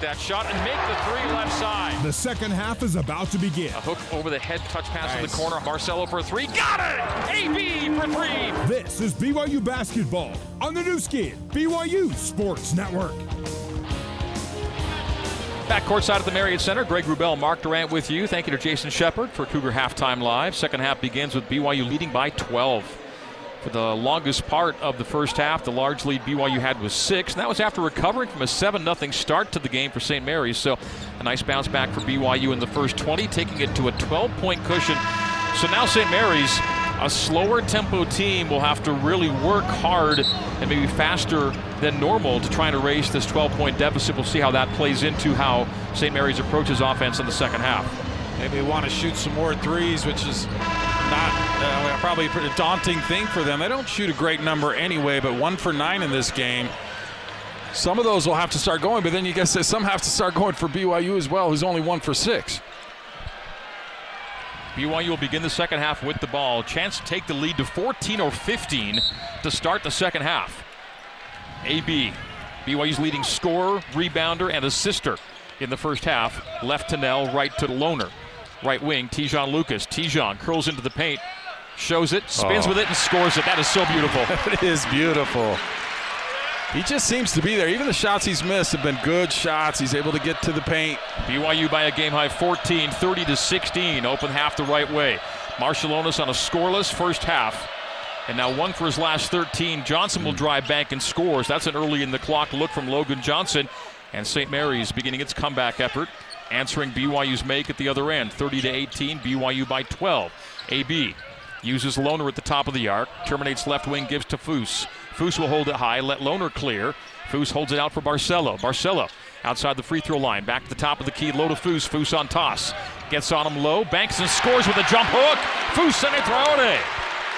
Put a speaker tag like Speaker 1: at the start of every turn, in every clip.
Speaker 1: that shot and make the three left side.
Speaker 2: The second half is about to begin.
Speaker 1: A hook over the head, touch pass nice. in the corner. Barcelo for three. Got it! AB for three.
Speaker 2: This is BYU basketball on the Nu Skin, BYU Sports Network.
Speaker 1: Back courtside at the Marriott Center, Greg Wrubell, Mark Durrant with you. Thank you to Jason Shepard for Cougar Halftime Live. Second half begins with BYU leading by 12. For the longest part of the first half, the large lead BYU had was six, and that was after recovering from a 7 0 start to the game for St. Mary's. So a nice bounce back for BYU in the first 20, taking it to a 12 point cushion. So now St. Mary's a slower tempo team will have to really work hard and maybe faster than normal to try and erase this 12 point deficit. We'll see how that plays into how St. Mary's approaches offense in the second half.
Speaker 3: Maybe want to shoot some more threes, which is not uh, probably a daunting thing for them. They don't shoot a great number anyway, but one for nine in this game. Some of those will have to start going, but then you guess some have to start going for BYU as well, who's only one for six.
Speaker 1: BYU will begin the second half with the ball. Chance to take the lead to 14 or 15 to start the second half. AB, BYU's leading scorer, rebounder, and assister in the first half. Left to Knell, right to Lohner. Right wing, Te'Jon Lucas. Te'Jon curls into the paint, shows it, spins oh. with it, and scores it. That is so beautiful.
Speaker 3: it is beautiful. He just seems to be there. Even the shots he's missed have been good shots. He's able to get to the paint.
Speaker 1: BYU by a game high 14, 30 to 16. Open half the right way. Marciulionis on a scoreless first half. And now one for his last 13. Johnson will hmm. drive back and scores. That's an early in the clock look from Logan Johnson. And St. Mary's beginning its comeback effort, answering BYU's make at the other end. 30 to 18. BYU by 12. AB uses Lohner at the top of the arc. Terminates left wing, gives to Foose. Foose will hold it high, let Lohner clear. Foose holds it out for Barcelo. Barcelo outside the free throw line, back to the top of the key, low to Foose. Foose on Tass. Gets on him low, banks and scores with a jump hook. Fousseyni Traore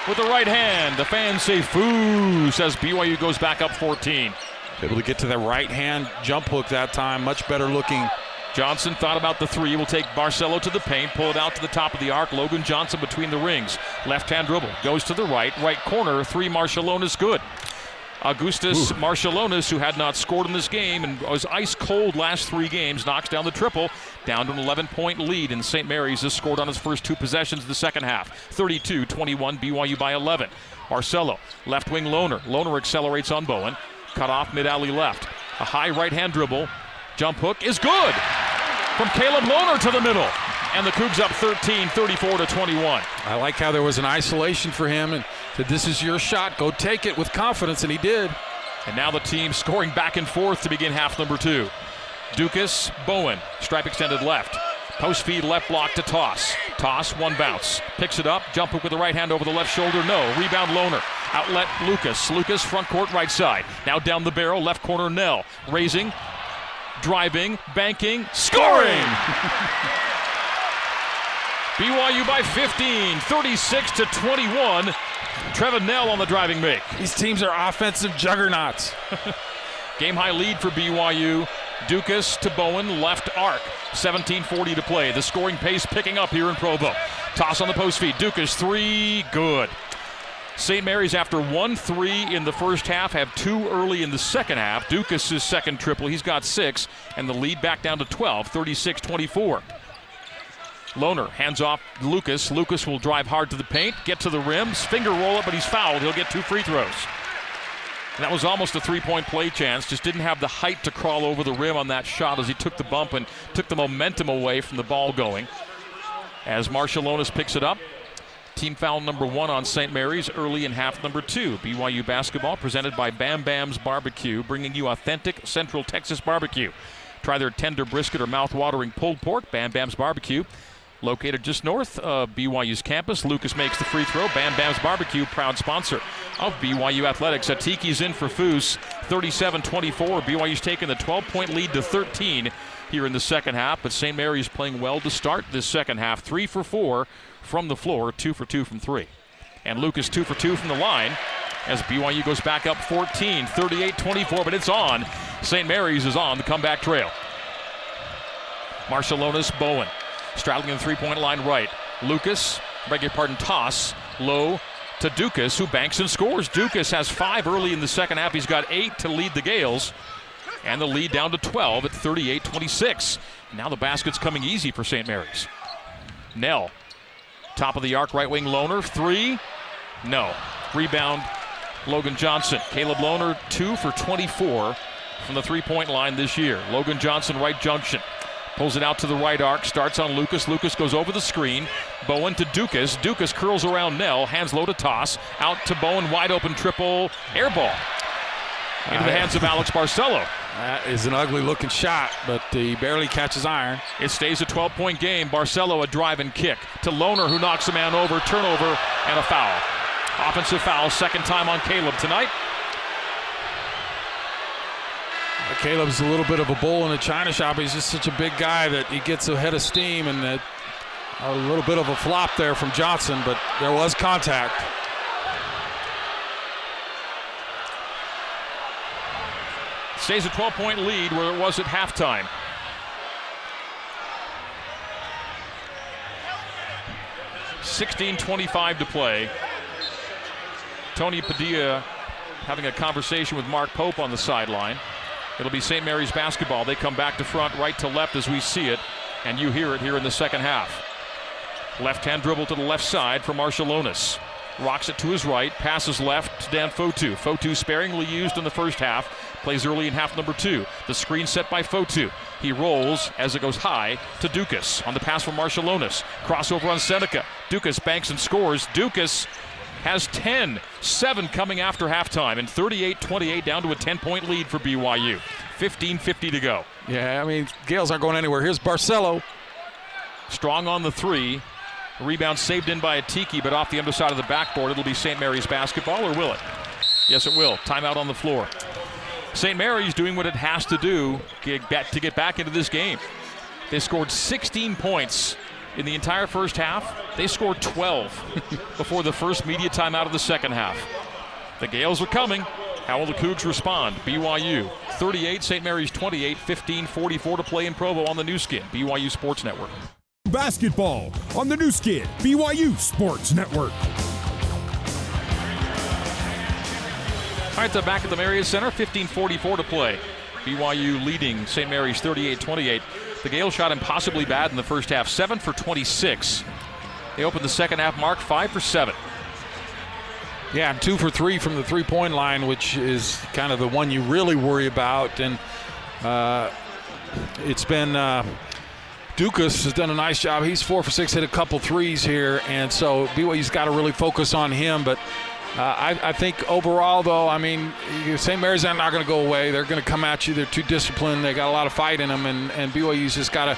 Speaker 1: with the right hand. The fans say Foose as BYU goes back up 14.
Speaker 3: Able to get to the right hand jump hook that time. Much better looking
Speaker 1: Johnson thought about the three. Will take Barcelo to the paint, pull it out to the top of the arc. Logan Johnson between the rings. Left hand dribble. Goes to the right. Right corner. Three Marciulionis good. Augustas Marciulionis, who had not scored in this game and was ice cold last three games, knocks down the triple, down to an 11 point lead. And St. Mary's has scored on his first two possessions of the second half 32 21, BYU by 11. Barcelo, left wing Lohner. Lohner accelerates on Bowen. Cut off mid alley left. A high right hand dribble. Jump hook is good from Caleb Lohner to the middle. And the Cougs up 13, 34 to 21.
Speaker 3: I like how there was an isolation for him and said, This is your shot. Go take it with confidence. And he did.
Speaker 1: And now the team scoring back and forth to begin half number two. Ducas, Bowen, stripe extended left. Post feed left block to Tass. Tass, one bounce. Picks it up, jump hook with the right hand over the left shoulder. No. Rebound Lohner. Outlet Lucas. Lucas front court right side. Now down the barrel, left corner Knell. Raising, driving, banking, scoring. BYU by 15, 36 to 21. Trevin Knell on the driving make.
Speaker 3: These teams are offensive juggernauts.
Speaker 1: Game high lead for BYU. Ducas to Bowen, left arc. 17:40 to play. The scoring pace picking up here in Provo. Tass on the post feed. Ducas three, good. St. Mary's, after 1 3 in the first half, have two early in the second half. Ducas' second triple, he's got six, and the lead back down to 12, 36 24. Lohner hands off Lucas. Lucas will drive hard to the paint, get to the rim, finger roll it, but he's fouled. He'll get two free throws. And that was almost a three point play chance. Just didn't have the height to crawl over the rim on that shot as he took the bump and took the momentum away from the ball going. As Marciulionis picks it up, Team foul number one on St. Mary's early in half number two. BYU basketball presented by Bam Bam's Barbecue, bringing you authentic Central Texas barbecue. Try their tender brisket or mouth-watering pulled pork. Bam Bam's Barbecue, located just north of BYU's campus. Lucas makes the free throw. Bam Bam's Barbecue, proud sponsor of BYU Athletics. Atiki's in for Foose, 37-24. BYU's taken the 12-point lead to 13 here in the second half, but St. Mary's playing well to start this second half. Three for four from the floor, two for two from three. And Lucas two for two from the line as BYU goes back up 14, 38 24, but it's on. St. Mary's is on the comeback trail. Marciulionis Bowen straddling the three point line right. Lucas, beg your pardon, Tass low to Ducas, who banks and scores. Ducas has five early in the second half. He's got eight to lead the Gaels. And the lead down to 12 at 38 26. Now the basket's coming easy for St. Mary's. Knell, top of the arc, right wing Lohner, three. No. Rebound, Logan Johnson. Caleb Lohner, two for 24 from the three point line this year. Logan Johnson, right junction. Pulls it out to the right arc, starts on Lucas. Lucas goes over the screen. Bowen to Ducas. Ducas curls around Knell, hands low to Tass. Out to Bowen, wide open triple, air ball. Into the hands of Alex Barcelo.
Speaker 3: That is an ugly looking shot, but he barely catches iron.
Speaker 1: It stays a 12 point game. Barcelo a drive and kick to Lohner, who knocks a man over, turnover, and a foul. Offensive foul, second time on Caleb tonight.
Speaker 3: Caleb's a little bit of a bull in a china shop. He's just such a big guy that he gets ahead of steam, and a little bit of a flop there from Johnson, but there was contact.
Speaker 1: Stays a 12 point lead where it was at halftime. Sixteen twenty-five to play. Tony Padilla having a conversation with Mark Pope on the sideline. It'll be St. Mary's basketball. They come back to front, right to left as we see it, and you hear it here in the second half. Left hand dribble to the left side for Marciulionis. Rocks it to his right, passes left to Dan Fotu. Fotu sparingly used in the first half, plays early in half number two. The screen set by Fotu. He rolls as it goes high to Ducas on the pass from Marciulionis. Crossover on Seneca. Ducas banks and scores. Ducas has 10, 7 coming after halftime, and 38 28 down to a 10 point lead for BYU. 15 50 to go.
Speaker 3: Yeah, I mean, Gaels aren't going anywhere. Here's Barcelo.
Speaker 1: Strong on the three. Rebound saved in by Atiki, but off the underside of the backboard. It'll be St. Mary's basketball, or will it? Yes, it will. Timeout on the floor. St. Mary's doing what it has to do to get back into this game. They scored 16 points in the entire first half. They scored 12 before the first media timeout of the second half. The Gaels are coming. How will the Cougs respond? BYU 38, St. Mary's 28, 15 44 to play in Provo on the Nu Skin, BYU Sports Network.
Speaker 2: Basketball on the Nu Skin, BYU Sports Network.
Speaker 1: Right, they're back at the Marriott Center, 15-44 to play. BYU leading St. Mary's 38-28. The Gaels shot impossibly bad in the first half, 7 for 26. They opened the second half mark 5 for 7.
Speaker 3: Yeah, two for three from the three point line, which is kind of the one you really worry about. And uh, it's been. Uh, Ducas has done a nice job. He's four for six, hit a couple threes here, and so BYU's got to really focus on him. But uh, I, I, think overall, though, I mean, St. Mary's are not going to go away. They're going to come at you. They're too disciplined. They got a lot of fight in them, and, and BYU's just got to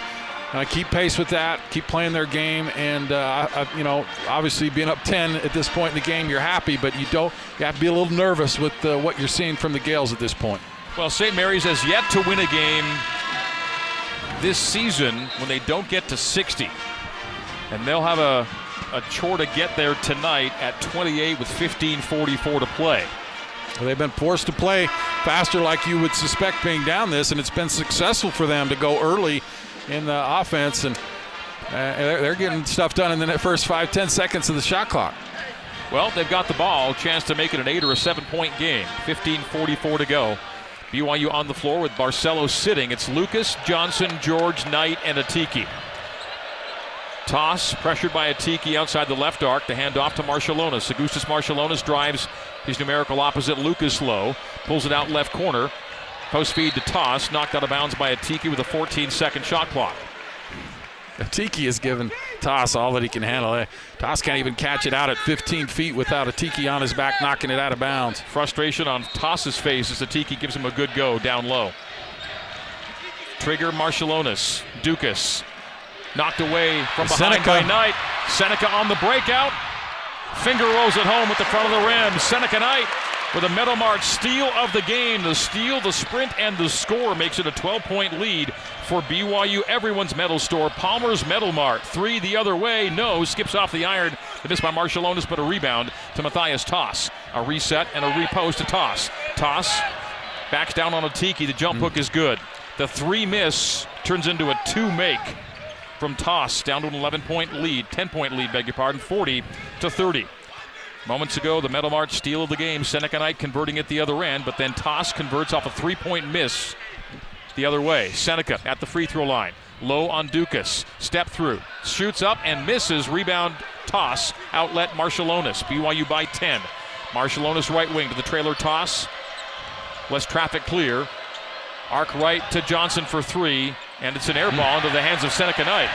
Speaker 3: uh, keep pace with that, keep playing their game, and uh, I, you know, obviously being up 10 at this point in the game, you're happy, but you don't. You have to be a little nervous with uh, what you're seeing from the Gaels at this point.
Speaker 1: Well, St. Mary's has yet to win a game this season when they don't get to 60. And they'll have a, a chore to get there tonight at 28 with 15.44 to play.
Speaker 3: Well, they've been forced to play faster, like you would suspect being down this, and it's been successful for them to go early in the offense, and uh, they're getting stuff done in the first five, ten seconds of the shot clock.
Speaker 1: Well, they've got the ball, chance to make it an eight or a seven point game. 15:44 to go. BYU on the floor with Barcelo sitting. It's Lucas, Johnson, George, Knight, and Atiki. Tass pressured by Atiki outside the left arc. The hand off to Marciulionis. Augustas Marciulionis drives his numerical opposite Lucas Low. Pulls it out left corner. Post feed to Tass. Knocked out of bounds by Atiki with a 14 second shot clock.
Speaker 3: Atiki has given Tass all that he can handle. Eh, Tass can't even catch it out at 15 feet without Atiki on his back knocking it out of bounds.
Speaker 1: Frustration on Tass's face as Atiki gives him a good go down low. Trigger Marciulionis. Ducas knocked away from behind Seneca. by Knight. Seneca on the breakout. Finger rolls it home with the front of the rim. Seneca Knight with a Meadowmart steal of the game. The steal, the sprint, and the score makes it a 12 point lead for BYU. Everyone's medal store. Palmer's Meadowmart. Three the other way. No. Skips off the iron. Missed by Marciulionis, but a rebound to Matthias Tass. A reset and a repost to Tass. Tass backs down on Atiki. The jump mm. hook is good. The three miss turns into a two make from Tass down to an 11 point lead, 10 point lead, beg your pardon, 40 to 30. Moments ago, the Metal March steal of the game. Seneca Knight converting it the other end, but then Tass converts off a three point miss the other way. Seneca at the free throw line. Low on Ducas. Step through. Shoots up and misses. Rebound Tass. Outlet Marciulionis. BYU by 10. Marciulionis right wing to the trailer Tass. Less traffic clear. Arc right to Johnson for three. And it's an air ball into the hands of Seneca Knight.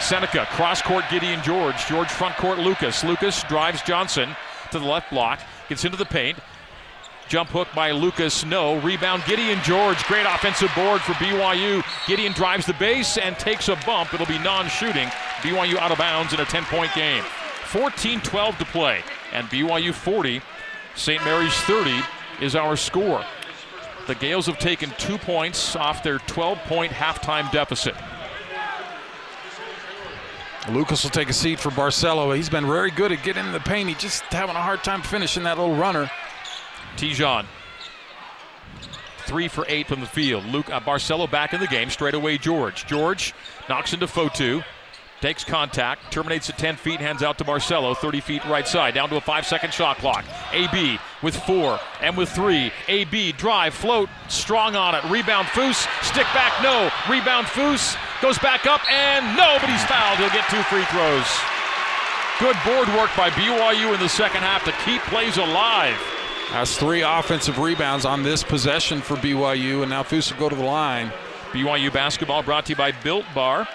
Speaker 1: Seneca, cross court Gideon George. George front court Lucas. Lucas drives Johnson to the left block. Gets into the paint. Jump hook by Lucas, no. Rebound, Gideon George. Great offensive board for BYU. Gideon drives the base and takes a bump. It'll be non shooting. BYU out of bounds in a 10 point game. 14 12 to play. And BYU 40, St. Mary's 30 is our score. The Gaels have taken two points off their 12 point halftime deficit.
Speaker 3: Lucas will take a seat for Barcelo. He's been very good at getting in the paint. He's just having a hard time finishing that little runner.
Speaker 1: Te'Jon. Three for eight from the field. Luke uh, Barcelo back in the game. Straight away, George. George knocks into Fotu. Takes contact, terminates at 10 feet, hands out to Barcelo, 30 feet right side, down to a five second shot clock. AB with four and with three. AB drive, float, strong on it. Rebound Foose, stick back, no. Rebound Foose, goes back up, and no, but he's fouled. He'll get two free throws. Good board work by BYU in the second half to keep plays alive.
Speaker 3: Has three offensive rebounds on this possession for BYU, and now Foose will go to the line.
Speaker 1: BYU basketball brought to you by Built Bar.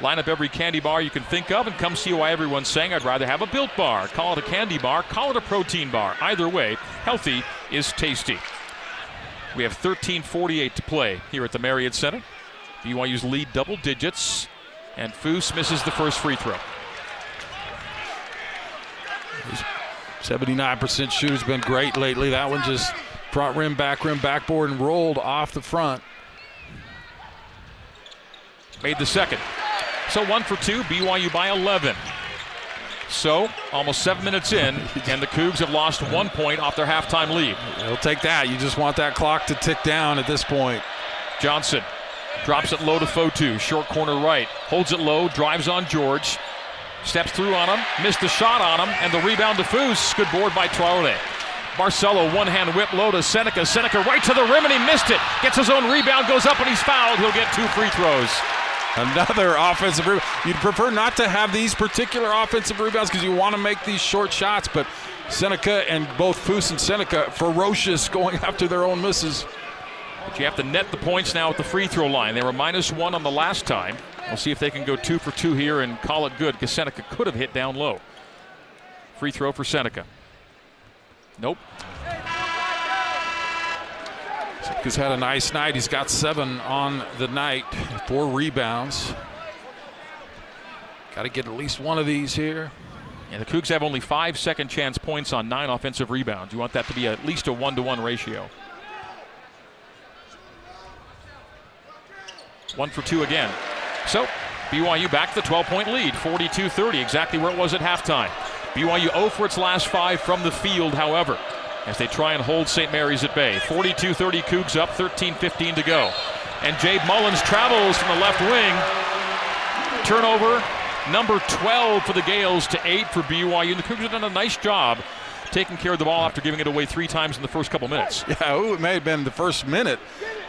Speaker 1: Line up every candy bar you can think of and come see why everyone's saying I'd rather have a built bar. Call it a candy bar, call it a protein bar. Either way, healthy is tasty. We have 13:48 to play here at the Marriott Center. BYU's lead double digits, and Foose misses the first free throw.
Speaker 3: 79% shooter's been great lately. That one just front rim, back rim, backboard, and rolled off the front.
Speaker 1: Made the second. So one for two, BYU by 11. So almost seven minutes in, and the Cougs have lost one point off their halftime lead.
Speaker 3: They'll take that. You just want that clock to tick down at this point.
Speaker 1: Johnson drops it low to Fotu, short corner right, holds it low, drives on George, steps through on him, missed the shot on him, and the rebound to Foose. Good board by Traore. Barcelo, one hand whip low to Seneca. Seneca right to the rim, and he missed it. Gets his own rebound, goes up, and he's fouled. He'll get two free throws.
Speaker 3: Another offensive rebound. You'd prefer not to have these particular offensive rebounds because you want to make these short shots, but Seneca and both Foose and Seneca ferocious going after their own misses.
Speaker 1: But you have to net the points now at the free throw line. They were minus one on the last time. We'll see if they can go two for two here and call it good because Seneca could have hit down low. Free throw for Seneca. Nope.
Speaker 3: Seneca's had a nice night. He's got seven on the night, four rebounds. Got to get at least one of these here.
Speaker 1: And the Cougs have only five second chance points on nine offensive rebounds. You want that to be at least a one to one ratio. One for two again. So BYU back to the 12 point lead, 42 30, exactly where it was at halftime. BYU 0 for its last five from the field, however, as they try and hold St. Mary's at bay. 42 30, Cougs up, 13 15 to go. And Jade Mullins travels from the left wing. Turnover number 12 for the Gaels to 8 for BYU. And the Cougs have done a nice job taking care of the ball after giving it away three times in the first couple minutes.
Speaker 3: Yeah, ooh, it may have been the first minute.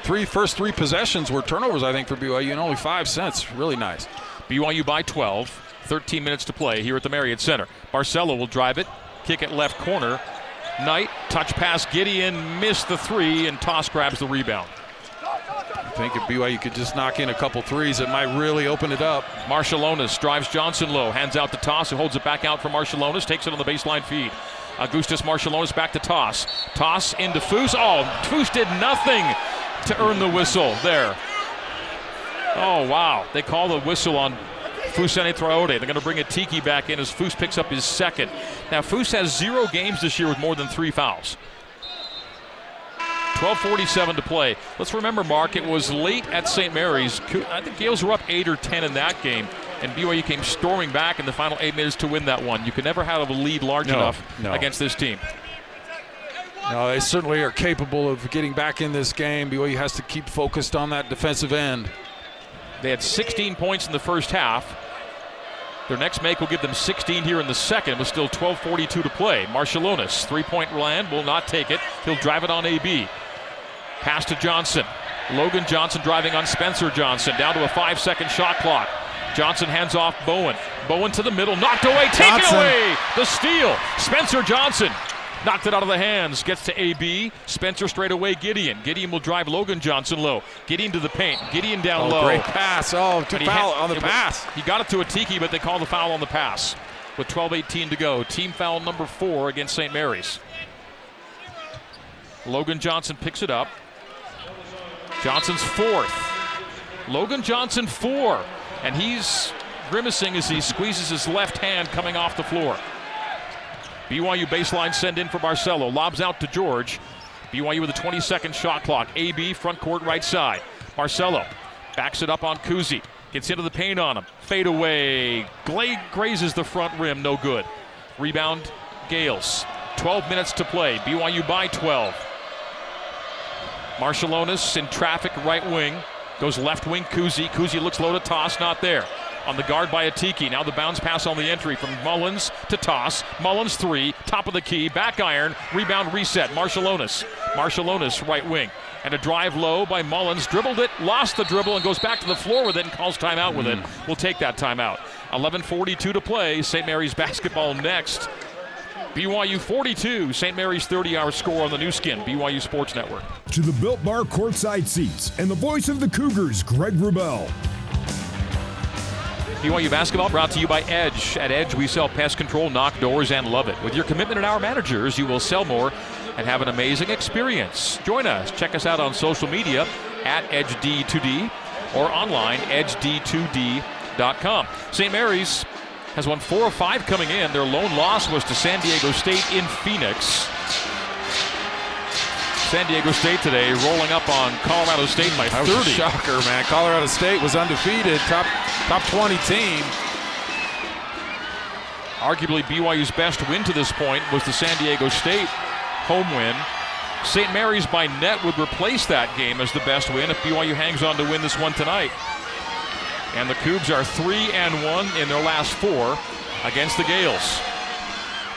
Speaker 3: Three first three possessions were turnovers, I think, for BYU, and only five cents. Really nice.
Speaker 1: BYU by 12, 13 minutes to play here at the Marriott Center. Barcelo will drive it, kick it left corner. Knight, touch pass, Gideon missed the three, and Tass grabs the rebound.
Speaker 3: I think if BYU could just knock in a couple threes, it might really open it up.
Speaker 1: Marciulionis drives Johnson low, hands out to Tass, and holds it back out for Marciulionis, takes it on the baseline feed. Augustas Marciulionis back to Tass. Tass into Foose. Oh, Foose did nothing to earn the whistle there. Oh, wow. They call the whistle on Fousseyni Traore. They're going to bring Atiki back in as Foose picks up his second. Now, Foose has zero games this year with more than three fouls. 12:47 to play. Let's remember, Mark, it was late at St. Mary's. I think Gaels were up eight or ten in that game, and BYU came storming back in the final eight minutes to win that one. You can never have a lead large
Speaker 3: No,
Speaker 1: enough
Speaker 3: no.
Speaker 1: against this team.
Speaker 3: No, they certainly are capable of getting back in this game. BYU has to keep focused on that defensive end.
Speaker 1: They had 16 points in the first half. Their next make will give them 16 here in the second with still 12.42 to play. Marciulionis, three point land, will not take it. He'll drive it on AB. Pass to Johnson. Logan Johnson driving on Spencer Johnson. Down to a five second shot clock. Johnson hands off Bowen. Bowen to the middle, knocked away, taken away. The steal. Spencer Johnson knocked it out of the hands. Gets to AB. Spencer straight away. Gideon. Gideon will drive Logan Johnson low. Gideon to the paint. Gideon down
Speaker 3: Oh,
Speaker 1: low.
Speaker 3: great pass. Oh,
Speaker 1: he
Speaker 3: foul
Speaker 1: had-
Speaker 3: on the
Speaker 1: it was-
Speaker 3: pass.
Speaker 1: He got it to Atiki, but they call the foul on the pass. With 12:18 to go, team foul number four against St. Mary's. Logan Johnson picks it up. Johnson's fourth. Logan Johnson four, and he's grimacing as he squeezes his left hand coming off the floor. BYU baseline send in for Barcelo. Lobs out to George. BYU with a 20 second shot clock. AB front court right side. Barcelo backs it up on Kuhse. Gets into the paint on him. Fade away. Glade grazes the front rim. No good. Rebound Gaels. 12 minutes to play. BYU by 12. Marciulionis in traffic right wing. Goes left wing Kuhse. Kuhse looks low to Tass. Not there. On the guard by Atiki. Now the bounce pass on the entry from Mullins to Tass. Mullins three. Top of the key. Back iron. Rebound reset. Marciulionis. Marciulionis right wing. And a drive low by Mullins. Dribbled it. Lost the dribble and goes back to the floor with it and calls timeout with it. Hmm. We'll take that timeout. 11.42 to play. St. Mary's basketball next. BYU 42, St. Mary's 30 hour score on the Nu Skin, BYU Sports Network.
Speaker 2: To the Built Bar courtside seats and the voice of the Cougars, Greg Wrubell.
Speaker 1: BYU basketball brought to you by Edge. At Edge, we sell pest control, knock doors, and love it. With your commitment and our managers, you will sell more and have an amazing experience. Join us. Check us out on social media at EdgeD2D or online, edged2d.com. St. Mary's has won four or five coming in. Their lone loss was to San Diego State in Phoenix. San Diego State today rolling up on Colorado State by
Speaker 3: That
Speaker 1: 30.
Speaker 3: was a shocker, man. Colorado State was undefeated, top top 20 team.
Speaker 1: Arguably BYU's best win to this point was the San Diego State home win. St. Mary's by net would replace that game as the best win if BYU hangs on to win this one tonight. And the Cougs are 3 and 1 in their last four against the Gaels.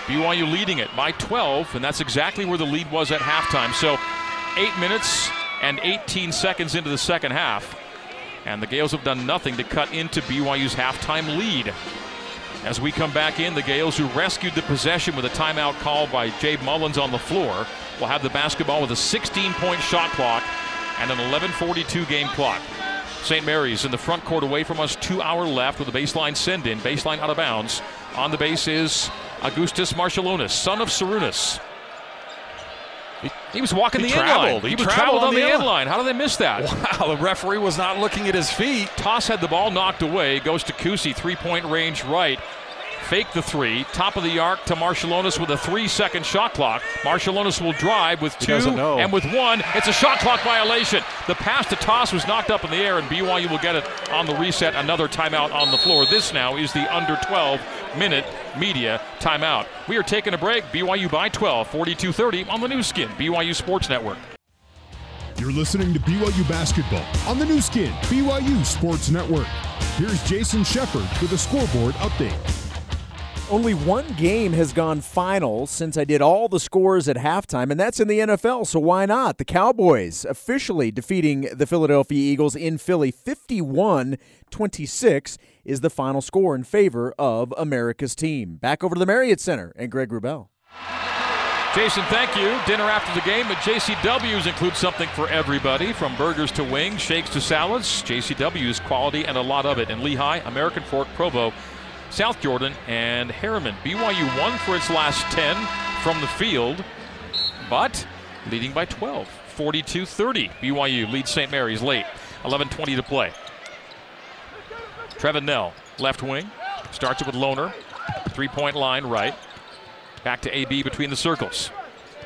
Speaker 1: BYU leading it by 12, and that's exactly where the lead was at halftime. So, eight minutes and 18 seconds into the second half, and the Gaels have done nothing to cut into BYU's halftime lead. As we come back in, the Gaels, who rescued the possession with a timeout call by Jay Mullins on the floor, will have the basketball with a 16 point shot clock and an 11:42 game clock. St. Mary's in the front court away from us, two hour left with a baseline send in, baseline out of bounds. On the base is Augustas Marciulionis, son of Sarunas. He, he was walking
Speaker 3: He
Speaker 1: the
Speaker 3: traveled.
Speaker 1: line.
Speaker 3: He
Speaker 1: was
Speaker 3: traveled
Speaker 1: on
Speaker 3: on
Speaker 1: the end
Speaker 3: end
Speaker 1: line. How did they miss that?
Speaker 3: Wow, the referee was not looking at his feet.
Speaker 1: Tass had the ball knocked away. Goes to Kuhse, three point range right. Fake the three. Top of the arc to Marciulionis with a three second shot clock. Marciulionis will drive with two and with one. It's a shot clock violation. The pass to Tass was knocked up in the air, and BYU will get it on the reset. Another timeout on the floor. This now is the under 12 minute media timeout. We are taking a break. BYU by 12, 42 30 on the Nu Skin, BYU Sports Network.
Speaker 2: You're listening to BYU basketball on the Nu Skin, BYU Sports Network. Here's Jason Shepard with a scoreboard update.
Speaker 4: Only one game has gone final since I did all the scores at halftime, and that's in the NFL, so why not? The Cowboys officially defeating the Philadelphia Eagles in Philly 51 26 is the final score in favor of America's team. Back over to the Marriott Center and Greg Wrubell.
Speaker 1: Jason, thank you. Dinner after the game at JCW's includes something for everybody from burgers to wings, shakes to salads. JCW's quality and a lot of it in Lehi, American Fork, Provo, South Jordan, and Herriman. BYU won for its last 10 from the field, but leading by 12, 42 30. BYU leads St. Mary's late, 11 20 to play. Trevin Knell, left wing, starts it with Lohner, three point line right. Back to AB between the circles.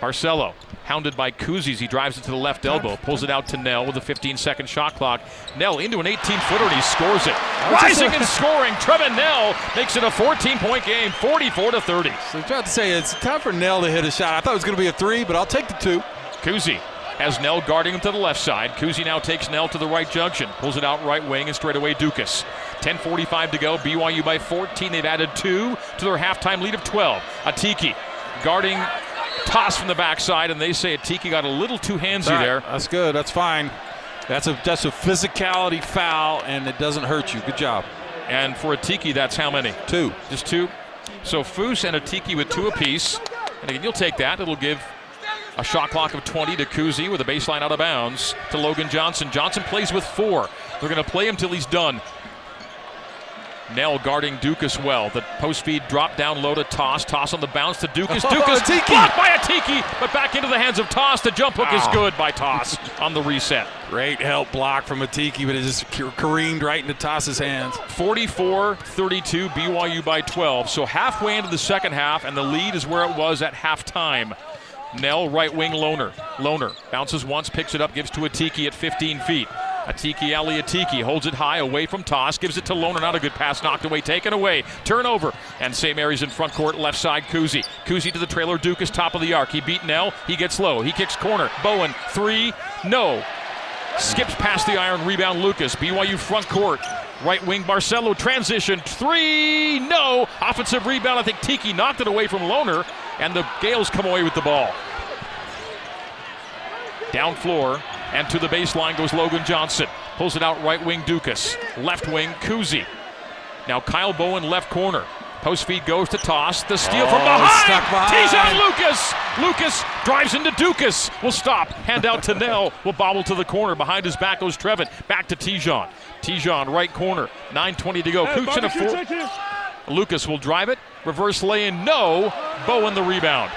Speaker 1: Barcelo, hounded by Kuzis. He drives it to the left elbow, pulls it out to Knell with a 15 second shot clock. Knell into an 18 footer and he scores it. Rising and scoring. Trevin Knell makes it a 14 point game, 44 to 30.
Speaker 3: So I was about to say it's time for Knell to hit a shot. I thought it was going to be a three, but I'll take the two.
Speaker 1: Kuhse Has Knell guarding him to the left side. Kuhse now takes Knell to the right junction. Pulls it out right wing and straight away Ducas. 10.45 to go. BYU by 14. They've added two to their halftime lead of 12. Atiki guarding Tass from the backside, and they say Atiki got a little too handsy
Speaker 3: Right.
Speaker 1: there.
Speaker 3: That's good. That's fine. That's a that's a physicality foul, and it doesn't hurt you. Good job.
Speaker 1: And for Atiki, that's how many?
Speaker 3: Two.
Speaker 1: Just two. So Foose and Atiki with two apiece. And again, you'll take that. It'll give a shot clock of 20 to Kuhse with a baseline out of bounds to Logan Johnson. Johnson plays with four. They're going to play him till he's done. Knell guarding Ducas well. The post feed drop down low to Tass. Tass on the bounce to Ducas.
Speaker 3: Oh,
Speaker 1: Ducas
Speaker 3: Atiki.
Speaker 1: blocked by Atiki, but back into the hands of Tass. The jump hook is
Speaker 3: Ah.
Speaker 1: good by Tass on the reset.
Speaker 3: Great help block from Atiki, but it just careened right into Tass's hands.
Speaker 1: 44 32, BYU by 12. So halfway into the second half, and the lead is where it was at halftime. Knell, right wing Lohner. Lohner bounces once, picks it up, gives to Atiki at 15 feet. Atiki Ally Atiki holds it high away from Tass, gives it to Lohner. Not a good pass, knocked away, taken away. Turnover. And St. Mary's in front court, left side Kuhse. Kuhse to the trailer, Ducas top of the arc. He beat Knell. He gets low. He kicks corner. Bowen, three, no. Skips past the iron, rebound Lucas. BYU front court. Right wing Barcelo transition. Three, no. Offensive rebound. I think Tiki knocked it away from Lohner, and the Gaels come away with the ball. Down floor, and to the baseline goes Logan Johnson. Pulls it out right wing Ducas. Left wing Kuhse. Now Kyle Bowen left corner. Post feed goes to Tass. The steal from
Speaker 3: Oh,
Speaker 1: behind.
Speaker 3: stuck behind.
Speaker 1: Te'Jon Lucas. Lucas drives into Ducas. Will stop. Hand out to Knell. Will bobble to the corner. Behind his back goes Trevin. Back to Te'Jon. Te'Jon right corner. 9:20 to go. Cooch in a four. Lucas will drive it. Reverse lay in. No. Bowen the rebound.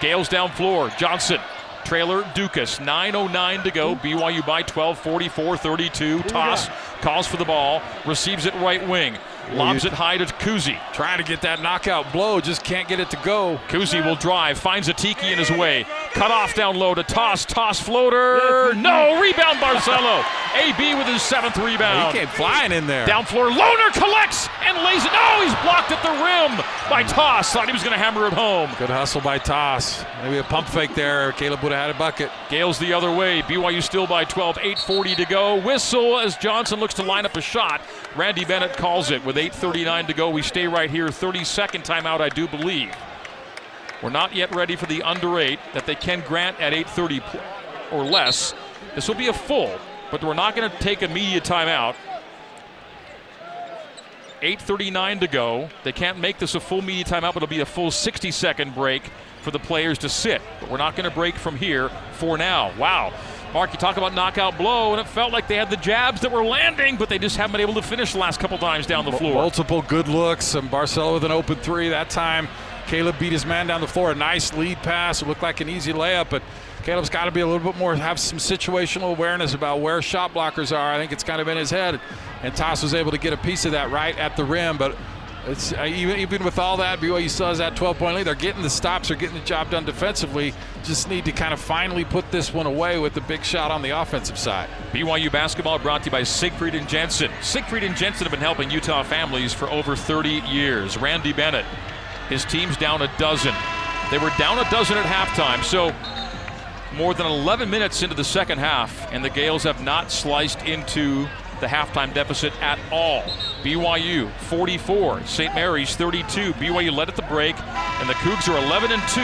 Speaker 1: Gaels down floor. Johnson. Trailer Ducas. 9.09 to go. BYU by 12, 44 32. Tass. Calls for the ball. Receives it right wing. Lobs it high to Kuhse.
Speaker 3: Trying to get that knockout blow, just can't get it to go.
Speaker 1: Kuhse will drive. Finds Atiki in his way. Cut off down low to Tass. Tass floater. No. Rebound Barcelo. AB with his seventh rebound.
Speaker 3: He came flying in there.
Speaker 1: Down floor, Lohner collects and lays it. No, he's blocked at the rim by Tass. Thought he was going to hammer it home.
Speaker 3: Good hustle by Tass. Maybe a pump fake there. Caleb would have had a bucket.
Speaker 1: Gaels the other way. BYU still by 12. 8:40 to go. Whistle as Johnson looks to line up a shot. Randy Bennett calls it with 8:39 to go. We stay right here. 32nd timeout, I do believe. We're not yet ready for the under eight that they can grant at 8:30 pl- or less. This will be a full, but we're not going to take a media timeout. 8.39 to go. They can't make this a full media timeout, but it'll be a full 60 second break for the players to sit. But we're not going to break from here for now. Wow. Mark, you talk about knockout blow, and it felt like they had the jabs that were landing, but they just haven't been able to finish the last couple times down the floor.
Speaker 3: Multiple good looks. And Barcelo with an open three. That time, Caleb beat his man down the floor. A nice lead pass. It looked like an easy layup, but Caleb's got to be a little bit more, have some situational awareness about where shot blockers are. I think it's kind of in his head. And Tass was able to get a piece of that right at the rim, but. It's uh, even even with all that, BYU still has that 12-point lead. They're getting the stops, they're getting the job done defensively. Just need to kind of finally put this one away with the big shot on the offensive side.
Speaker 1: BYU basketball brought to you by Siegfried and Jensen. Siegfried and Jensen have been helping Utah families for over 30 years. Randy Bennett, his team's down a dozen. They were down a dozen at halftime, so more than 11 minutes into the second half, and the Gaels have not sliced into the halftime deficit at all. BYU 44, St. Mary's 32. BYU led at the break, and the Cougs are 11 and 2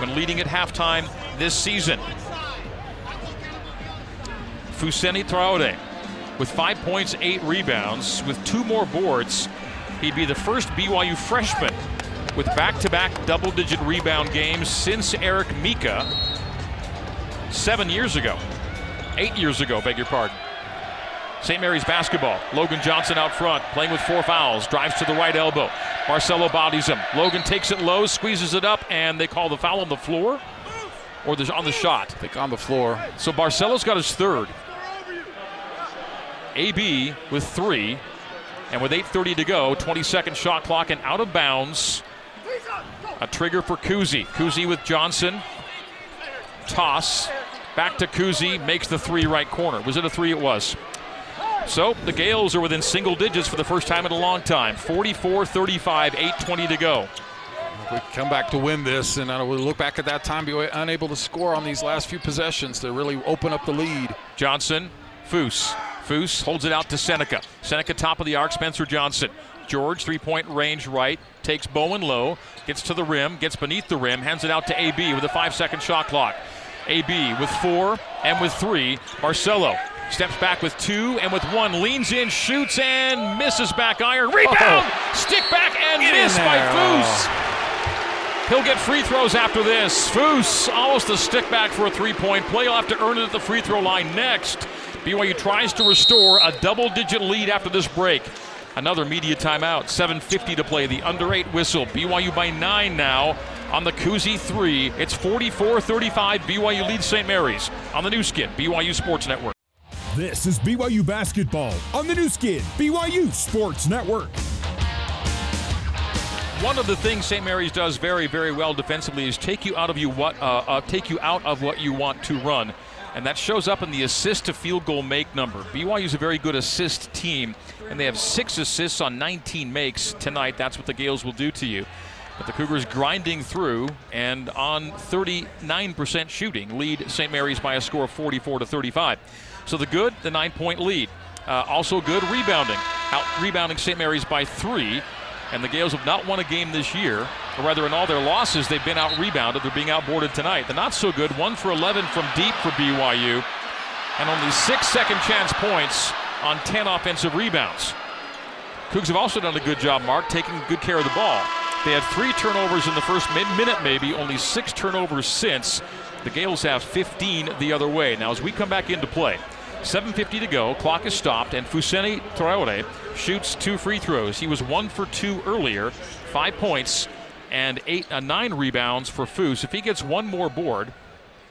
Speaker 1: when leading at halftime this season. Fousseyni Traore with five points, eight rebounds, with two more boards. He'd be the first BYU freshman with back to back double digit rebound games since Eric Mika seven years ago. Eight years ago, beg your pardon. St. Mary's basketball. Logan Johnson out front, playing with four fouls, drives to the right elbow. Barcelo bodies him. Logan takes it low, squeezes it up, and they call the foul on the floor or on the shot.
Speaker 3: I think on the floor.
Speaker 1: So Barcelo's got his third. AB with three, and with 8:30 to go, 20-second shot clock and out of bounds. A trigger for Kuhse. Kuhse with Johnson. Tass back to Kuhse, makes the three right corner. Was it a three? It was. So the Gaels are within single digits for the first time in a long time. 44 35, 8.20 to go.
Speaker 3: we come back to win this, and uh, we look back at that time, be unable to score on these last few possessions to really open up the lead.
Speaker 1: Johnson, Foose. Foose holds it out to Seneca. Seneca top of the arc, Spencer Johnson. George, three point range right, takes Bowen low, gets to the rim, gets beneath the rim, hands it out to AB with a five second shot clock. AB with four and with three. Barcelo steps back with two and with one, leans in, shoots and misses back iron. Rebound! Oh. Stick back and Get miss by Foose. Oh. He'll get free throws after this. Foose almost a stick back for a three point play. He'll have to earn it at the free throw line next. BYU tries to restore a double digit lead after this break. Another media timeout. 7.50 to play. The under eight whistle. BYU by nine now on the Kuhse three. It's 44 35. BYU leads St. Mary's on the Nu Skin, BYU Sports Network.
Speaker 2: This is BYU basketball on the Nu Skin, BYU Sports Network.
Speaker 1: One of the things St. Mary's does very, very well defensively is take you out of you what uh, uh, take you out of what you want to run, and that shows up in the assist to field goal make number. BYU is a very good assist team and they have six assists on 19 makes tonight. That's what the Gaels will do to you. But the Cougars grinding through and on 39% shooting lead St. Mary's by a score of 44 to 35. So the good, the nine point lead. Uh, also good rebounding, out rebounding St. Mary's by three. And the Gaels have not won a game this year, or rather, in all their losses, they've been out rebounded. They're being outboarded tonight. The not so good, one for 11 from deep for BYU, and only six second chance points on 10 offensive rebounds. Cougs have also done a good job, Mark, taking good care of the ball. They had three turnovers in the first minute, maybe, only six turnovers since. The Gaels have 15 the other way. Now, as we come back into play, 7.50 to go, clock is stopped, and Fousseyni Traore shoots two free throws. He was one for two earlier, five points, and eight, uh, nine rebounds for Foose. If he gets one more board,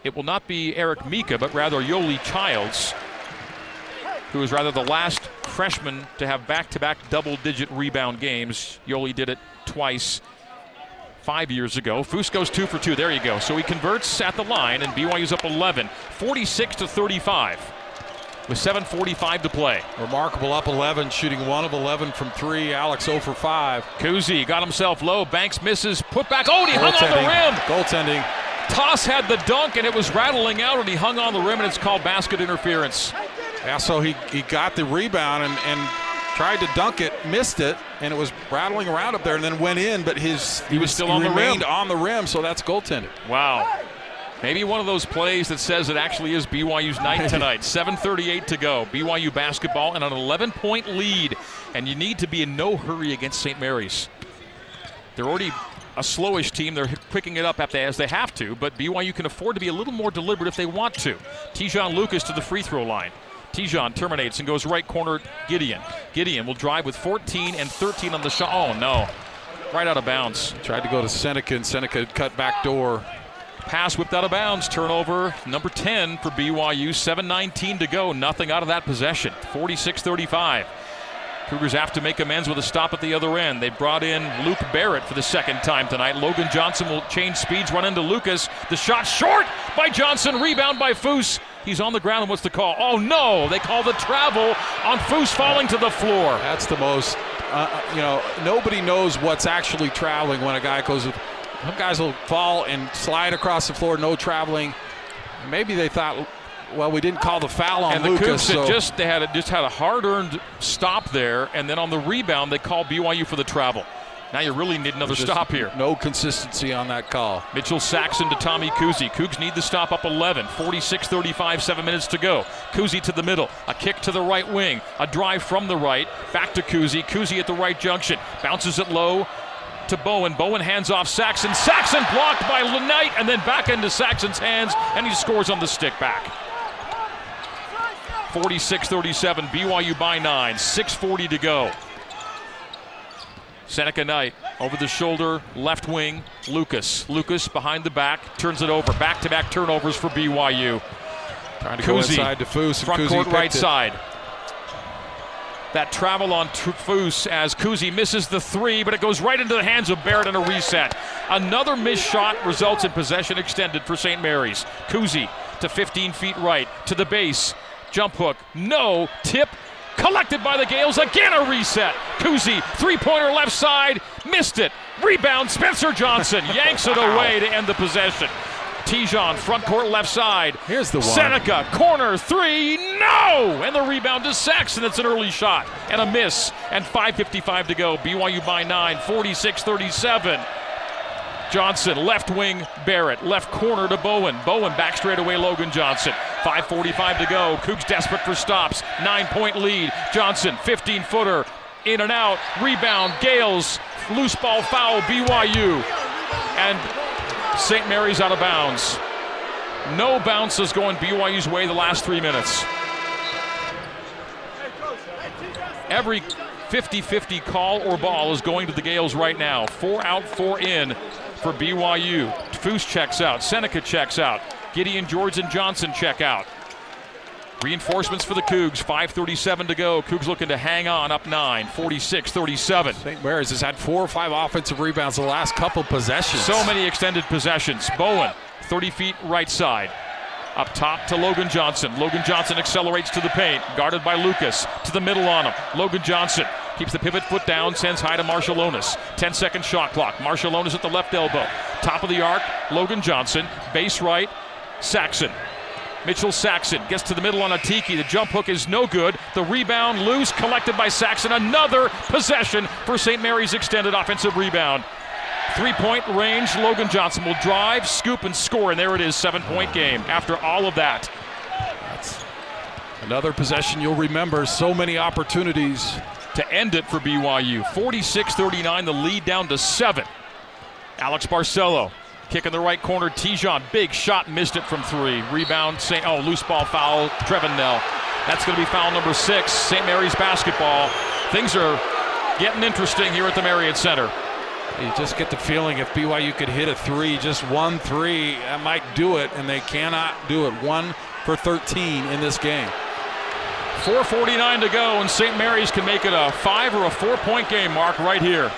Speaker 1: it will not be Eric Mika, but rather Yoli Childs who is rather the last freshman to have back to back double digit rebound games. Yoli did it twice five years ago. Foose goes two for two. There you go. So he converts at the line, and BYU's up 11, 46 to 35, with 7:45 to play.
Speaker 3: Remarkable up 11, shooting one of 11 from three. Alex 0 for 5.
Speaker 1: Kuhse got himself low. Banks misses. Put back. Oh, he hung on the rim.
Speaker 3: Goaltending.
Speaker 1: Tass had the dunk, and it was rattling out, and he hung on the rim, and it's called basket interference.
Speaker 3: Yeah, so he, he got the rebound and, and tried to dunk it, missed it, and it was rattling around up there and then went in, but his
Speaker 1: he, he was still on the rim.
Speaker 3: on the rim, so that's goaltending.
Speaker 1: Wow. Maybe one of those plays that says it actually is BYU's night tonight. 7:38 to go. BYU basketball and an 11-point lead, and you need to be in no hurry against St. Mary's. They're already a slowish team. They're picking it up as they have to, but BYU can afford to be a little more deliberate if they want to. Te'Jon Lucas to the free throw line. Te'Jon terminates and goes right corner Gideon. Gideon will drive with 14 and 13 on the shot. Oh, no. Right out of bounds.
Speaker 3: Tried to go to Seneca, and Seneca cut back door.
Speaker 1: Pass whipped out of bounds. Turnover number 10 for BYU. 7.19 to go. Nothing out of that possession. 46 35. Cougars have to make amends with a stop at the other end. They brought in Luke Barrett for the second time tonight. Logan Johnson will change speeds, run into Lucas. The shot short by Johnson. Rebound by Foose. He's on the ground, and what's the call? Oh no! They call the travel on Foose falling to the floor.
Speaker 3: That's the most. Uh, uh, you know, nobody knows what's actually traveling when a guy goes. Some guys will fall and slide across the floor, no traveling. Maybe they thought, well, we didn't call the foul on
Speaker 1: and
Speaker 3: Lucas.
Speaker 1: The Cougs so. just they had a, just had a hard-earned stop there, and then on the rebound they call BYU for the travel. Now you really need another stop here.
Speaker 3: No consistency on that call.
Speaker 1: Mitchell Saxen to Tommy Kuhse. Cougs need the stop up 11. 46 35, seven minutes to go. Kuhse to the middle. A kick to the right wing. A drive from the right. Back to Kuhse. Kuhse at the right junction. Bounces it low to Bowen. Bowen hands off Saxen. Saxen blocked by Knight and then back into Saxen's hands, and he scores on the stick back. 46 37, BYU by nine. 6.40 to go. Seneca Knight over the shoulder, left wing, Lucas. Lucas behind the back, turns it over. Back to back turnovers for BYU.
Speaker 3: Trying to Kuhse, go inside to Foose.
Speaker 1: Front
Speaker 3: Kuhse
Speaker 1: court right
Speaker 3: it.
Speaker 1: side. That travel on Foose as Kuhse misses the three, but it goes right into the hands of Barrett and a reset. Another missed shot results in possession extended for St. Mary's. Kuhse to 15 feet right, to the base. Jump hook, no. Tip Collected by the Gaels. Again a reset. Kuhse, three pointer left side. Missed it. Rebound, Spencer Johnson yanks it away to end the possession. Te'Jon, front court left side.
Speaker 3: Here's the one.
Speaker 1: Seneca, corner three, no! And the rebound to Saxen. It's an early shot and a miss. And 5.55 to go. BYU by nine, 46 37. Johnson, left wing, Barrett, left corner to Bowen. Bowen back straight away, Logan Johnson. 5.45 to go. Cougs desperate for stops. Nine point lead. Johnson, 15 footer, in and out. Rebound, Gaels, loose ball foul, BYU. And St. Mary's out of bounds. No bounces going BYU's way the last three minutes. Every 50 50 call or ball is going to the Gaels right now. Four out, four in for BYU. Foose checks out. Seneca checks out. Gideon George and Johnson check out. Reinforcements for the Cougs. 5.37 to go. Cougs looking to hang on up 9, 46 37.
Speaker 3: St. Mary's has had four or five offensive rebounds the last couple possessions.
Speaker 1: So many extended possessions. Bowen, 30 feet right side. Up top to Logan Johnson. Logan Johnson accelerates to the paint, guarded by Lucas. To the middle on him. Logan Johnson keeps the pivot foot down, sends high to Marciulionis. 10 second shot clock. Marciulionis at the left elbow. Top of the arc, Logan Johnson. Base right, Saxen. Mitchell Saxen gets to the middle on Atiki. The jump hook is no good. The rebound loose, collected by Saxen. Another possession for St. Mary's extended offensive rebound. Three point range. Logan Johnson will drive, scoop, and score. And there it is, seven point game after all of that.
Speaker 3: That's another possession you'll remember. So many opportunities.
Speaker 1: To end it for BYU. 46 39, the lead down to seven. Alex Barcelo Kick in the right corner. Te'Jon, big shot, missed it from three. Rebound, St. Oh, loose ball foul. Trevin Knell. That's going to be foul number six. St. Mary's basketball. Things are getting interesting here at the Marriott Center.
Speaker 3: You just get the feeling if BYU could hit a three, just one three, that might do it, and they cannot do it. One for 13 in this game.
Speaker 1: 4.49 to go, and St. Mary's can make it a five or a four point game, Mark, right here.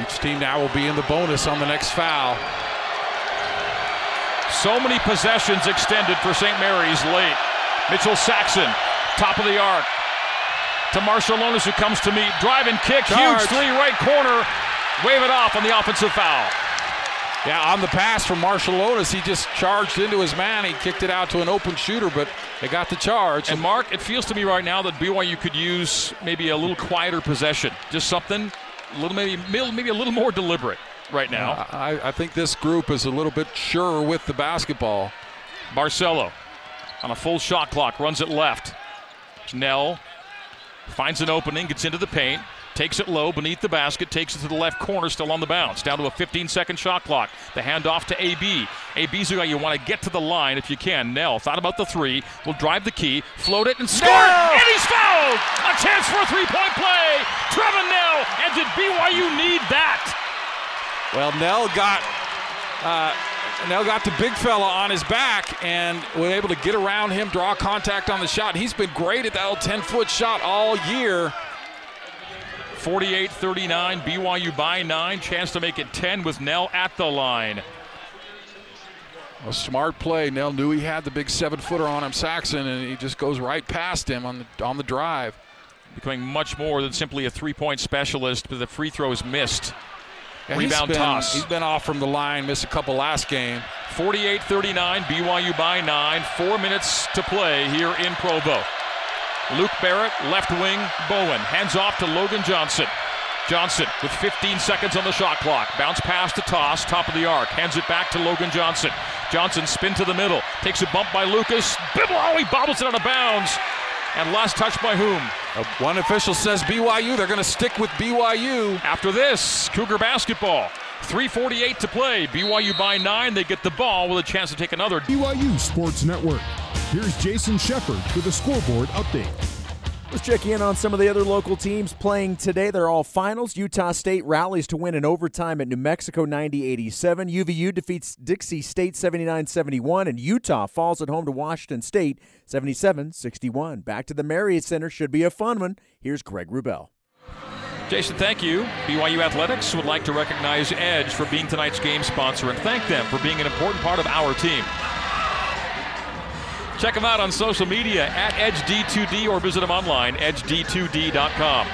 Speaker 3: Each team now will be in the bonus on the next foul.
Speaker 1: So many possessions extended for St. Mary's late. Mitchell Saxon, top of the arc. To Marciulionis who comes to meet. Drive and kick. Charge. Huge three right corner. Wave it off on the offensive foul.
Speaker 3: Yeah, on the pass from Marciulionis, he just charged into his man. He kicked it out to an open shooter, but they got the charge.
Speaker 1: And Mark, it feels to me right now that BYU could use maybe a little quieter possession. Just something a little maybe maybe a little more deliberate right now.
Speaker 3: I, I think this group is a little bit surer with the basketball.
Speaker 1: Barcelo on a full shot clock runs it left. Knell finds an opening, gets into the paint, takes it low beneath the basket, takes it to the left corner, still on the bounce. Down to a 15 second shot clock. The handoff to AB. AB's a guy you want to get to the line if you can. Knell thought about the three, will drive the key, float it, and score! No! And he's fouled! A chance for a three point play! Trevin Knell, and did BYU need that?
Speaker 3: Well, Knell got. Uh, Knell got the big fella on his back and was able to get around him, draw contact on the shot. He's been great at that 10 foot shot all year.
Speaker 1: 48 39. BYU by nine. Chance to make it 10 with Knell at the line.
Speaker 3: A smart play. Knell knew he had the big seven footer on him, Saxen, and he just goes right past him on the, on the drive.
Speaker 1: Becoming much more than simply a three point specialist, but the free throw is missed.
Speaker 3: Yeah,
Speaker 1: Rebound
Speaker 3: he's been,
Speaker 1: toss.
Speaker 3: He's been off from the line, missed a couple last game.
Speaker 1: 48 39. BYU by nine. Four minutes to play here in Provo. Luke Barrett, left wing, Bowen. Hands off to Logan Johnson. Johnson with 15 seconds on the shot clock. Bounce pass to Tass, top of the arc. Hands it back to Logan Johnson. Johnson spin to the middle. Takes a bump by Lucas. Bibble, oh, he bobbles it out of bounds. And last touch by whom?
Speaker 3: Uh, one official says BYU. They're going to stick with BYU.
Speaker 1: After this, Cougar basketball. 3.48 to play. BYU by nine. They get the ball with a chance to take another.
Speaker 2: BYU Sports Network. Here's Jason Shepard with a scoreboard update.
Speaker 4: Let's check in on some of the other local teams playing today. They're all finals. Utah State rallies to win in overtime at New Mexico 90 87. UVU defeats Dixie State 79 71. And Utah falls at home to Washington State 77 61. Back to the Marriott Center. Should be a fun one. Here's Greg Wrubell.
Speaker 1: Jason, thank you. BYU Athletics would like to recognize Edge for being tonight's game sponsor and thank them for being an important part of our team. Check them out on social media at EdgeD2D or visit them online, edged2d.com.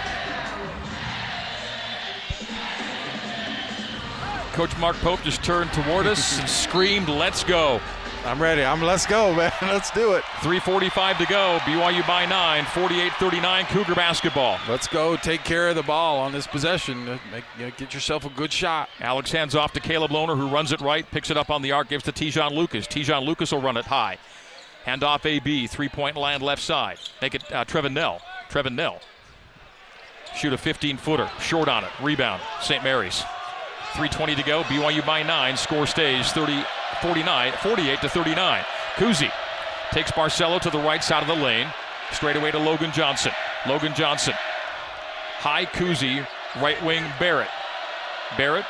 Speaker 1: Coach Mark Pope just turned toward us and screamed, Let's go.
Speaker 3: I'm ready. I'm let's go, man. Let's do it.
Speaker 1: 345 to go. BYU by 9, 48-39 Cougar basketball.
Speaker 3: Let's go take care of the ball on this possession. Uh, make, you know, get yourself a good shot.
Speaker 1: Alex hands off to Caleb Lohner, who runs it right, picks it up on the arc, gives to Te'Jon Lucas. Te'Jon Lucas will run it high. Hand off AB, three-point line left side. Make it uh, Trevin Knell. Trevin Knell. Shoot a 15-footer. Short on it. Rebound. St. Mary's. 3.20 to go. BYU by 9. Score stays 30, 49, 48 to 39. Kuhse takes Barcelo to the right side of the lane. Straight away to Logan Johnson. Logan Johnson. High Kuhse, Right wing Barrett. Barrett.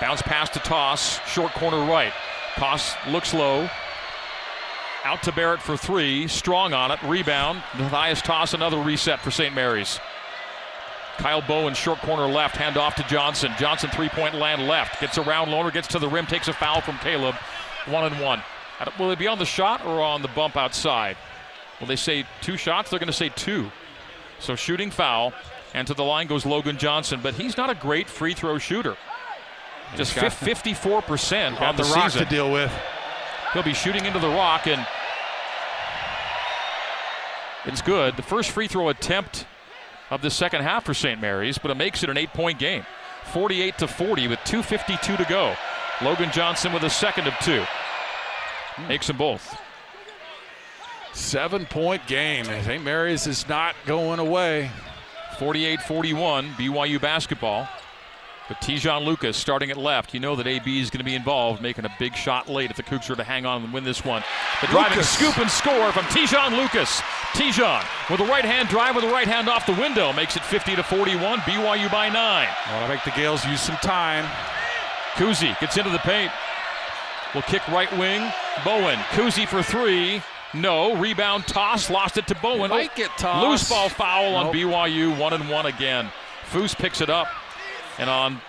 Speaker 1: Bounce pass to Tass. Short corner right. Tass looks low. Out to Barrett for three. Strong on it. Rebound. Matthias Tass. Another reset for St. Mary's. Kyle Bowen, short corner left, hand off to Johnson. Johnson, three point land left. Gets around Lohner. gets to the rim, takes a foul from Caleb. One and one. Will it be on the shot or on the bump outside? Will they say two shots? They're going to say two. So shooting foul, and to the line goes Logan Johnson, but he's not a great free throw shooter. Just 54% on the,
Speaker 3: the rock
Speaker 1: season.
Speaker 3: to deal with.
Speaker 1: He'll be shooting into the rock, and it's good. The first free throw attempt of the second half for St. Mary's, but it makes it an eight point game. 48 to 40 with 2.52 to go. Logan Johnson with a second of two. Makes them both.
Speaker 3: Seven point game. St. Mary's is not going away.
Speaker 1: 48 41, BYU basketball. But Te'Jon Lucas starting at left. You know that AB is going to be involved, making a big shot late if the Cougs are to hang on and win this one. The driving
Speaker 3: Lucas.
Speaker 1: scoop and score from Te'Jon Lucas. Te'Jon with a right hand drive with a right hand off the window makes it 50 to 41. BYU by nine.
Speaker 3: Want to make the Gaels use some time.
Speaker 1: Kuhse gets into the paint. Will kick right wing. Bowen. Kuhse for three. No. Rebound Tass. Lost it to Bowen.
Speaker 3: Might get tossed.
Speaker 1: Loose ball foul on BYU. One and one again. Foose picks it up. And on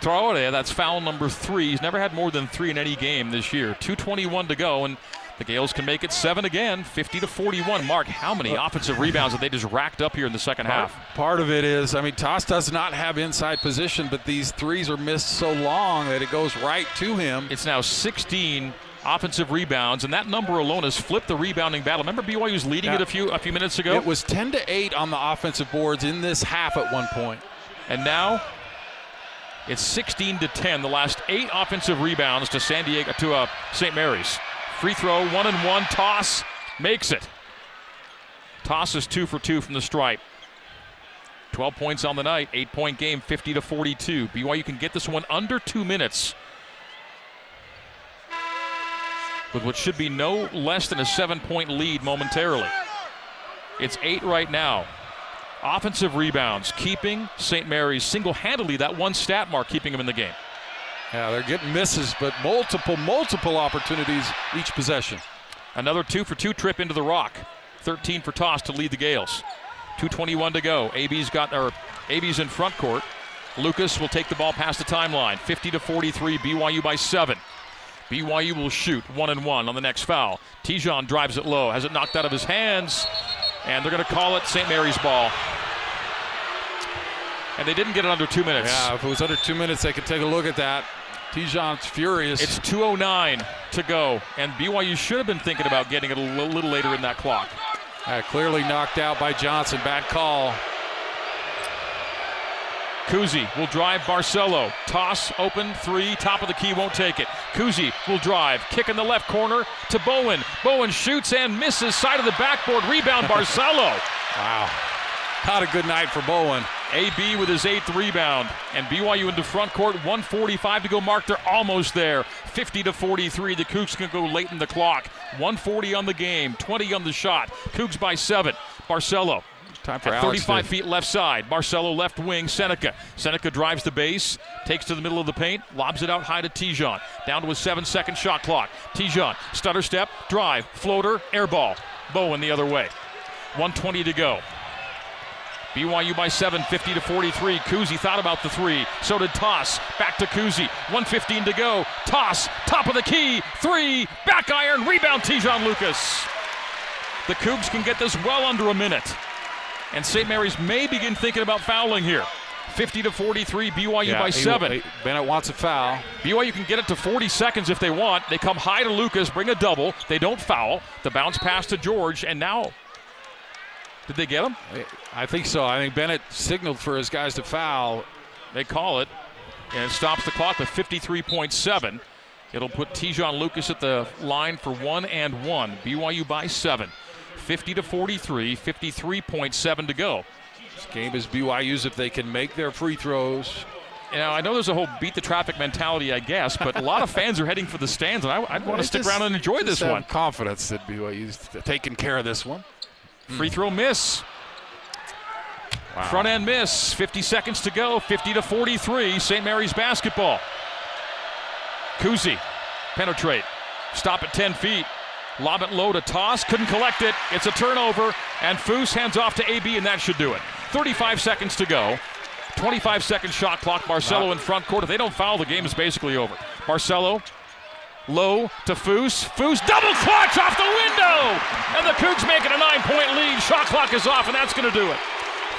Speaker 1: Traore, that's foul number three. He's never had more than three in any game this year. 2.21 to go, and the Gaels can make it seven again, 50 to 41. Mark, how many offensive rebounds have they just racked up here in the second half?
Speaker 3: Part of it is, I mean, Tass does not have inside position, but these threes are missed so long that it goes right to him.
Speaker 1: It's now 16 offensive rebounds, and that number alone has flipped the rebounding battle. Remember BYU was leading
Speaker 3: Yeah.
Speaker 1: it a few a few minutes ago,
Speaker 3: It was 10 to 8 on the offensive boards in this half at one point.
Speaker 1: And now it's 16 to 10. The last eight offensive rebounds to San Diego to uh, St. Mary's. Free throw, one and one. Tass makes it. Tass is two for two from the stripe. 12 points on the night, eight point game, 50 to 42. BYU can get this one under two minutes. With what should be no less than a seven point lead momentarily. It's eight right now. Offensive rebounds, keeping St. Mary's single handedly that one stat mark, keeping them in the game.
Speaker 3: Yeah, they're getting misses, but multiple, multiple opportunities each possession.
Speaker 1: Another two for two trip into the rock. 13 for Tass to lead the Gaels. 221 to go. AB's got or AB's in front court. Lucas will take the ball past the timeline. 50 to 43. BYU by seven. BYU will shoot one and one on the next foul. Te'Jon drives it low, has it knocked out of his hands, and they're going to call it St. Mary's ball. And they didn't get it under two minutes.
Speaker 3: Yeah, if it was under two minutes, they could take a look at that. Te'Jon's furious.
Speaker 1: It's 209 to go, and BYU should have been thinking about getting it a little, later in that clock.
Speaker 3: Uh, clearly knocked out by Johnson. Bad call.
Speaker 1: Kuhse will drive Barcelo. Tass open three. Top of the key won't take it. Kuhse will drive. Kick in the left corner to Bowen. Bowen shoots and misses. Side of the backboard. Rebound Barcelo.
Speaker 3: Wow. Not a good night for Bowen.
Speaker 1: AB with his eighth rebound. And BYU into front court. 145 to go. Mark, they're almost there. 50 to 43. The Cougs can go late in the clock. 140 on the game. 20 on the shot. Cougs by seven. Barcelo
Speaker 3: Time for
Speaker 1: At
Speaker 3: Alex
Speaker 1: 35
Speaker 3: to-
Speaker 1: feet left side. Barcelo left wing. Seneca. Seneca drives the base, takes to the middle of the paint, lobs it out high to Te'Jon. Down to a seven second shot clock. Te'Jon, stutter step, drive, floater, air ball. Bowen the other way. 120 to go. BYU by 7, 50 to 43. Kuhse thought about the three. So did Tass. Back to Kuhse. 115 to go. Tass. Top of the key. Three. Back iron. Rebound Te'Jon Lucas. The Cougs can get this well under a minute. And St. Mary's may begin thinking about fouling here. 50 to 43, BYU
Speaker 3: Yeah,
Speaker 1: by seven.
Speaker 3: he- Bennett wants a foul.
Speaker 1: BYU can get it to 40 seconds if they want. They come high to Lucas, bring a double. They don't foul. The bounce pass to George, and now. Did they get him?
Speaker 3: I think so. I think Bennett signaled for his guys to foul.
Speaker 1: They call it, and it stops the clock with 53.7. It'll put Te'Jon Lucas at the line for one and one. BYU by seven. 50 to 43, 53.7 to go.
Speaker 3: This game is BYU's if they can make their free throws.
Speaker 1: You know, I know there's a whole beat the traffic mentality, I guess, but a lot of fans are heading for the stands, and I, would want to stick
Speaker 3: Just-
Speaker 1: around and enjoy this one.
Speaker 3: Confidence that BYU's taking care of this one.
Speaker 1: Free throw miss. Front end miss. 50 seconds to go. 50 to 43. St. Mary's basketball. Kuhse penetrate. Stop at 10 feet. Lob it low to Tass. Couldn't collect it. It's a turnover. And Foose hands off to AB, and that should do it. 35 seconds to go. 25 second shot clock. Barcelo in front court. If they don't foul, the game is basically over. Barcelo low to Foose. Foose double clutch off the window. And the Cougs making a nine point lead. Shot clock is off, and that's going to do it.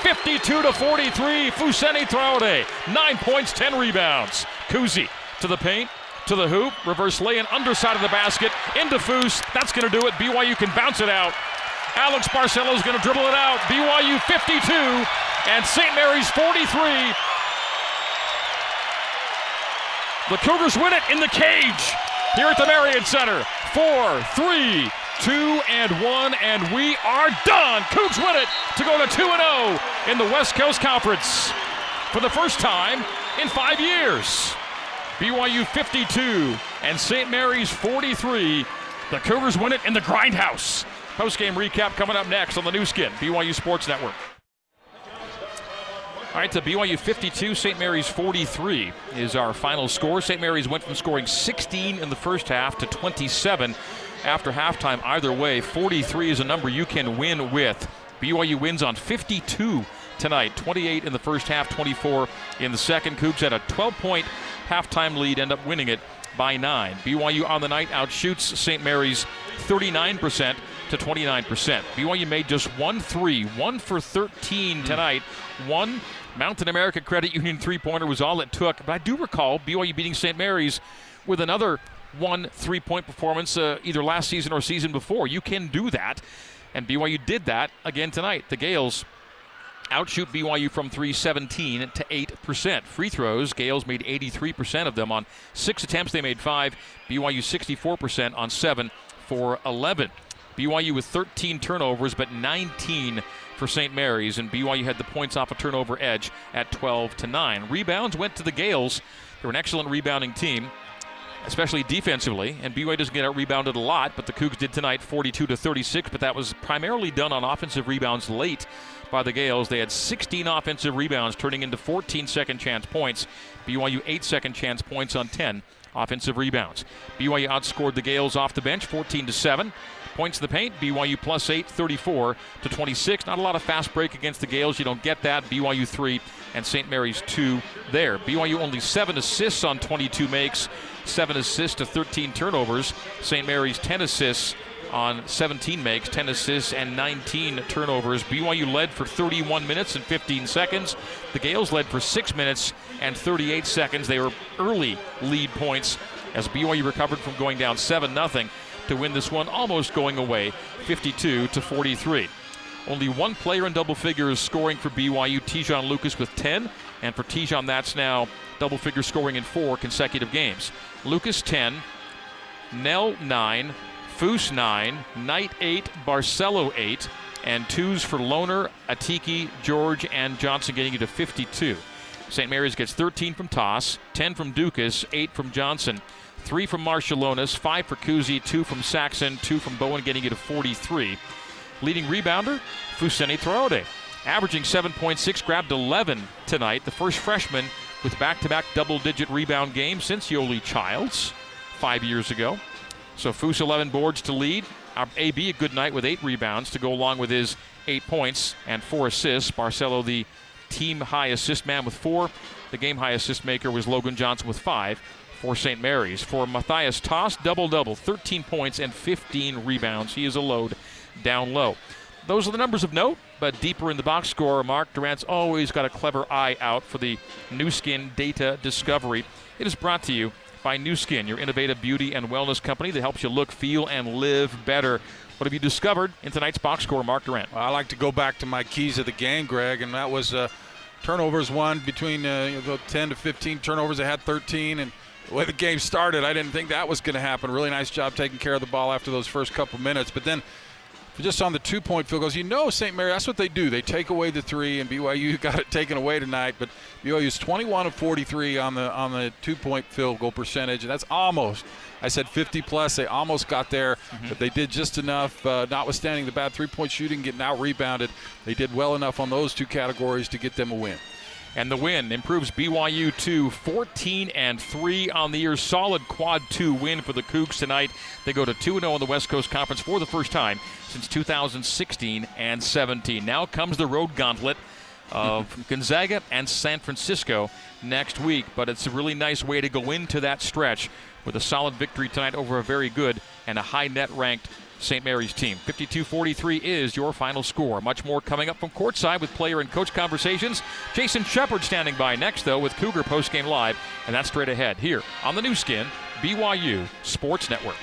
Speaker 1: 52 to 43. Fousseyni Traore. Nine points, 10 rebounds. Kuhse to the paint, to the hoop. Reverse lay in underside of the basket. Into Foose. That's going to do it. BYU can bounce it out. Alex Barcelo's going to dribble it out. BYU 52 and St. Mary's 43. The Cougars win it in the cage here at the Marriott Center. Four, three, two, and one, and we are done. Cougs win it to go to 2 0 in the West Coast Conference for the first time in five years. BYU 52 and St. Mary's 43. The Cougars win it in the Grindhouse. Post game recap coming up next on the Nu Skin, BYU Sports Network. All right, the BYU 52, St. Mary's 43 is our final score. St. Mary's went from scoring 16 in the first half to 27 after halftime. Either way, 43 is a number you can win with. BYU wins on 52 tonight, 28 in the first half, 24 in the second. Cougs had a 12 point halftime lead, end up winning it by nine. BYU on the night outshoots St. Mary's 39% to 29%. BYU made just one three, one for 13 tonight. One Mountain America Credit Union three pointer was all it took. But I do recall BYU beating St. Mary's with another one three point performance uh, either last season or season before. You can do that. And BYU did that again tonight. The Gaels outshoot BYU from 317 to 8%. Free throws, Gaels made 83% of them on six attempts. They made five. BYU 64% on seven for 11. BYU with 13 turnovers, but 19 for St. Mary's, and BYU had the points off a turnover edge at 12 to 9. Rebounds went to the Gaels. They're an excellent rebounding team especially defensively. And BYU doesn't get out rebounded a lot, but the Cougs did tonight 42 to 36, but that was primarily done on offensive rebounds late by the Gaels. They had 16 offensive rebounds, turning into 14 second chance points. BYU 8 second chance points on 10 offensive rebounds. BYU outscored the Gaels off the bench 14 to 7. Points in the paint, BYU plus 8, 34 to 26. Not a lot of fast break against the Gaels. You don't get that. BYU 3 and St. Mary's 2 there. BYU only 7 assists on 22 makes, 7 assists to 13 turnovers. St. Mary's 10 assists on 17 makes, 10 assists, and 19 turnovers. BYU led for 31 minutes and 15 seconds. The Gaels led for 6 minutes and 38 seconds. They were early lead points as BYU recovered from going down 7 0 to win this one, almost going away 52 to 43. Only one player in double figures scoring for BYU, Te'Jon Lucas with 10, and for Te'Jon, that's now double figure scoring in four consecutive games. Lucas 10, Knell 9, Foose 9, Knight 8, Barcelo 8, and twos for Lohner, Atiki, George, and Johnson getting you to 52. St. Mary's gets 13 from Tass, 10 from Ducas, 8 from Johnson, 3 from Marciulionis, 5 for Kuhse, 2 from Saxen, 2 from Bowen getting you to 43. Leading rebounder, Fousseyni Traore, averaging 7.6, grabbed 11 tonight. The first freshman with back-to-back double-digit rebound games since Yoli Childs five years ago. So Fus 11 boards to lead. AB a good night with eight rebounds to go along with his eight points and four assists. Barcelo the team high assist man with four. The game high assist maker was Logan Johnson with five for St. Mary's. For Matthias Tass, double double, 13 points and 15 rebounds. He is a load down low. those are the numbers of note, but deeper in the box score, Mark Durrant's always got a clever eye out for the Nu Skin data discovery. It is brought to you by Nu Skin, your innovative beauty and wellness company that helps you look, feel, and live better. What have you discovered in tonight's box score, Mark Durrant?
Speaker 3: I like to go back to my keys of the game, Greg, and that was uh, turnovers won between uh, 10 to 15 turnovers. I had 13, and the way the game started, I didn't think that was going to happen. Really nice job taking care of the ball after those first couple minutes. But then just on the two point field goals, you know St. Mary, that's what they do. They take away the three, and BYU got it taken away tonight. But BYU is 21 of 43 on the on the two point field goal percentage, and that's almost. I said 50 plus. They almost got there, mm-hmm. but they did just enough. Uh, notwithstanding the bad three point shooting, getting out rebounded, they did well enough on those two categories to get them a win.
Speaker 1: And the win improves BYU to 14 and 3 on the year. Solid quad 2 win for the Cougs tonight. They go to 2 0 in the West Coast Conference for the first time since 2016 and 17. Now comes the road gauntlet of Gonzaga and San Francisco next week. But it's a really nice way to go into that stretch with a solid victory tonight over a very good and a high net ranked St. Mary's team. 52 43 is your final score. Much more coming up from courtside with player and coach conversations. Jason Shepard standing by next, though, with Cougar Postgame Live, and that's straight ahead here on the Nu Skin, BYU Sports Network.